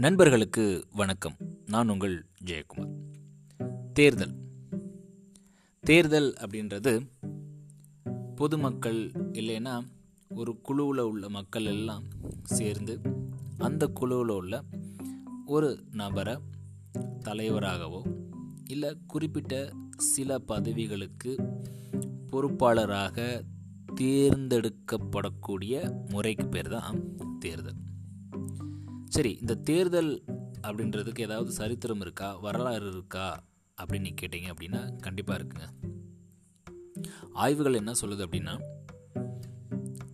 நண்பர்களுக்கு வணக்கம். நான் உங்கள் ஜெயக்குமார். தேர்தல். தேர்தல் அப்படின்றது பொதுமக்கள் இல்லைன்னா ஒரு குழுவில் உள்ள மக்கள் எல்லாம் சேர்ந்து அந்த குழுவில் உள்ள ஒரு நபரை தலைவராகவோ இல்லை குறிப்பிட்ட சில பதவிகளுக்கு பொறுப்பாளராக தேர்ந்தெடுக்கப்படக்கூடிய முறைக்கு பேர் தான் தேர்தல். சரி இந்த தேர்தல் அப்படின்றதுக்கு ஏதாவது சரித்திரம் இருக்கா? வரலாறு இருக்கா? அப்படின்னு நீ கேட்டீங்க அப்படின்னா கண்டிப்பாக இருக்குங்க. ஆய்வுகள் என்ன சொல்லுது அப்படின்னா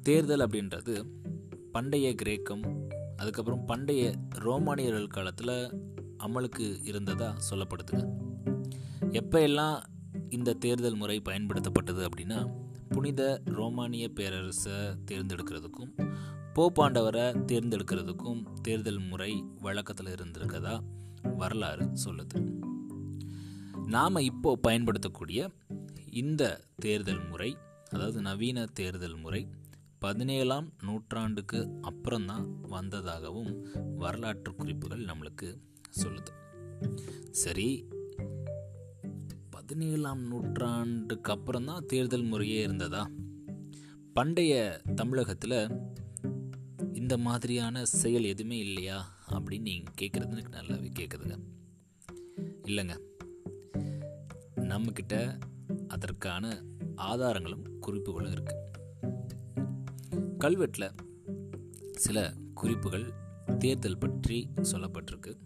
தேர்தல் அப்படின்றது பண்டைய கிரேக்கம் அதுக்கப்புறம் பண்டைய ரோமானியர்கள் காலத்தில் அமலுக்கு இருந்ததாக சொல்லப்படுதுங்க. எப்போ எல்லாம் இந்த தேர்தல் முறை பயன்படுத்தப்பட்டது அப்படின்னா புனித ரோமானிய பேரரசை தேர்ந்தெடுக்கிறதுக்கும் போப்பாண்டவரை தேர்ந்தெடுக்கிறதுக்கும் தேர்தல் முறை வழக்கத்தில் இருந்திருக்கதா வரலாறு சொல்லுது. நாம் இப்போ பயன்படுத்தக்கூடிய இந்த தேர்தல் முறை அதாவது நவீன தேர்தல் முறை பதினேழாம் நூற்றாண்டுக்கு அப்புறம்தான் வந்ததாகவும் வரலாற்று குறிப்புகள் நம்மளுக்கு சொல்லுது. சரி பதினேழாம் நூற்றாண்டுக்கு அப்புறம்தான் தேர்தல் முறையே இருந்ததா? பண்டைய தமிழகத்தில் இந்த மாதிரியான செயல் எதுவுமே இல்லையா? அப்படின்னு நீங்கள் கேட்குறது எனக்கு நல்லாவே கேட்குதுங்க இல்லைங்க. நம்மக்கிட்ட அதற்கான ஆதாரங்களும் குறிப்புகளும் இருக்குது கல்வெட்டில் சில குறிப்புகள் தேர்தல் பற்றி சொல்லப்பட்டிருக்கு.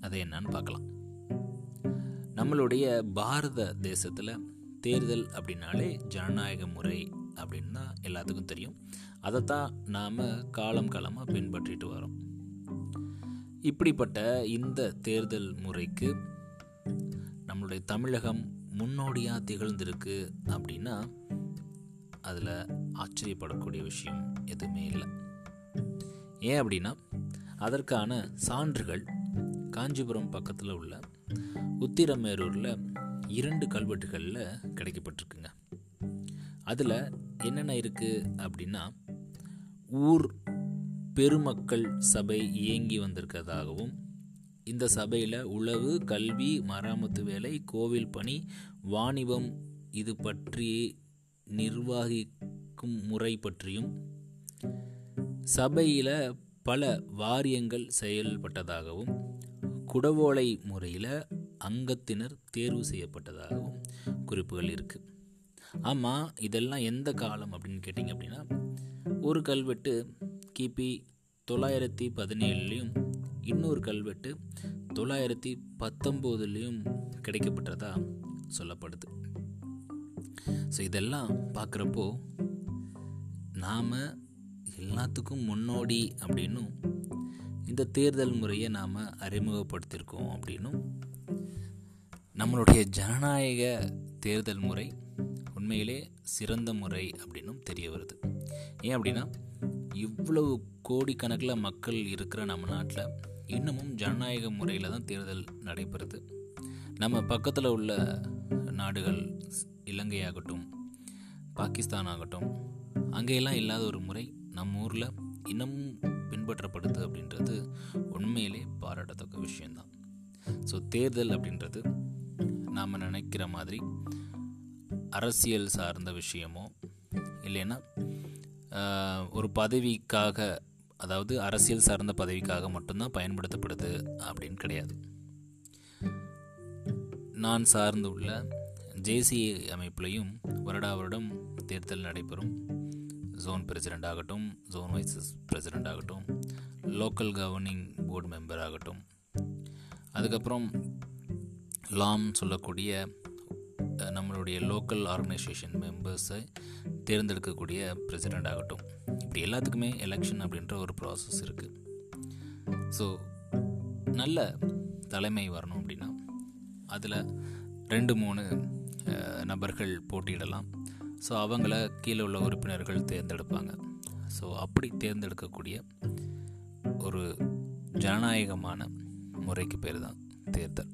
அதை என்னன்னு பார்க்கலாம். நம்மளுடைய பாரத தேசத்தில் தேர்தல் அப்படின்னாலே ஜனநாயக முறை அப்படின்னு தான் எல்லாத்துக்கும் தெரியும். அதைத்தான் நாம் காலம் காலமாக பின்பற்றிட்டு வரோம். இப்படிப்பட்ட இந்த தேர்தல் முறைக்கு நம்மளுடைய தமிழகம் முன்னோடியாக திகழ்ந்திருக்கு அப்படின்னா அதில் ஆச்சரியப்படக்கூடிய விஷயம் எதுவுமே இல்லை. ஏன் அப்படின்னா அதற்கான சான்றுகள் காஞ்சிபுரம் பக்கத்தில் உள்ள உத்திரமேரூரில் இரண்டு கல்வெட்டுகளில் கிடைக்கப்பட்டிருக்குங்க. அதில் என்னென்ன இருக்குது அப்படின்னா ஊர் பெருமக்கள் சபை இயங்கி வந்திருக்கிறதாகவும் இந்த சபையில் உளவு கல்வி மராமத்து வேலை கோவில் பணி வாணிபம் இது பற்றி நிர்வாகிக்கும் முறை பற்றியும் சபையில் பல வாரியங்கள் செயல்பட்டதாகவும் குடவோலை முறையில் அங்கத்தினர் தேர்வு செய்யப்பட்டதாகவும் குறிப்புகள் இருக்குது ஆமாம் இதெல்லாம் எந்த காலம் அப்படின்னு கேட்டிங்க அப்படின்னா ஒரு கல்வெட்டு கிபி தொள்ளாயிரத்தி பதினேழுலேயும் இன்னொரு கல்வெட்டு தொள்ளாயிரத்தி பத்தொம்போதுலேயும் கிடைக்கப்பட்டதா சொல்லப்படுது. ஸோ இதெல்லாம் பார்க்குறப்போ நாம் எல்லாத்துக்கும் முன்னோடி அப்படின்னும் இந்த தேர்தல் முறையை நாம் அறிமுகப்படுத்தியிருக்கோம் அப்படின்னும் நம்மளுடைய ஜனநாயக தேர்தல் முறை உண்மையிலே சிறந்த முறை அப்படின்னும் தெரிய வருது. ஏன் அப்படின்னா இவ்வளவு கோடிக்கணக்கில் மக்கள் இருக்கிற நம்ம நாட்டில் இன்னமும் ஜனநாயக முறையில் தான் தேர்தல் நடைபெறுது. நம்ம பக்கத்தில் உள்ள நாடுகள் இலங்கை ஆகட்டும் பாகிஸ்தான் ஆகட்டும் அங்கேயெல்லாம் இல்லாத ஒரு முறை நம்ம ஊரில் இன்னமும் பின்பற்றப்படுது அப்படின்றது உண்மையிலே பாராட்டத்தக்க விஷயந்தான் ஸோ தேர்தல் அப்படின்றது நாம் நினைக்கிற மாதிரி அரசியல் சார்ந்த விஷயமோ இல்லைன்னா ஒரு பதவிக்காக அதாவது அரசியல் சார்ந்த பதவிக்காக மட்டும்தான் பயன்படுத்தப்படுது அப்படின்னு கிடையாது. நான் சார்ந்து உள்ள ஜேசி அமைப்புலையும் வருடா வருடம் தேர்தல் நடைபெறும். ஜோன் பிரசிடெண்ட் ஆகட்டும் ஜோன் வைஸ் பிரசிடெண்ட் ஆகட்டும் லோக்கல் கவர்னிங் போர்டு மெம்பர் ஆகட்டும். அதுக்கப்புறம் லாம் சொல்லக்கூடிய நம்மளுடைய லோக்கல் ஆர்கனைசேஷன் மெம்பர்ஸை தேர்ந்தெடுக்கக்கூடிய பிரசிடெண்ட் ஆகட்டும். இப்படி எல்லாத்துக்குமே எலெக்ஷன் அப்படின்ற ஒரு ப்ராசஸ் இருக்குது ஸோ நல்ல தலைமை வரணும் அப்படின்னா அதில் ரெண்டு மூணு நபர்கள் போட்டியிடலாம். ஸோ அவங்கள கீழே உள்ள உறுப்பினர்கள் தேர்ந்தெடுப்பாங்க. ஸோ அப்படி தேர்ந்தெடுக்கக்கூடிய ஒரு ஜனநாயகமான முறைக்கு பேர் தான் தேர்தல்.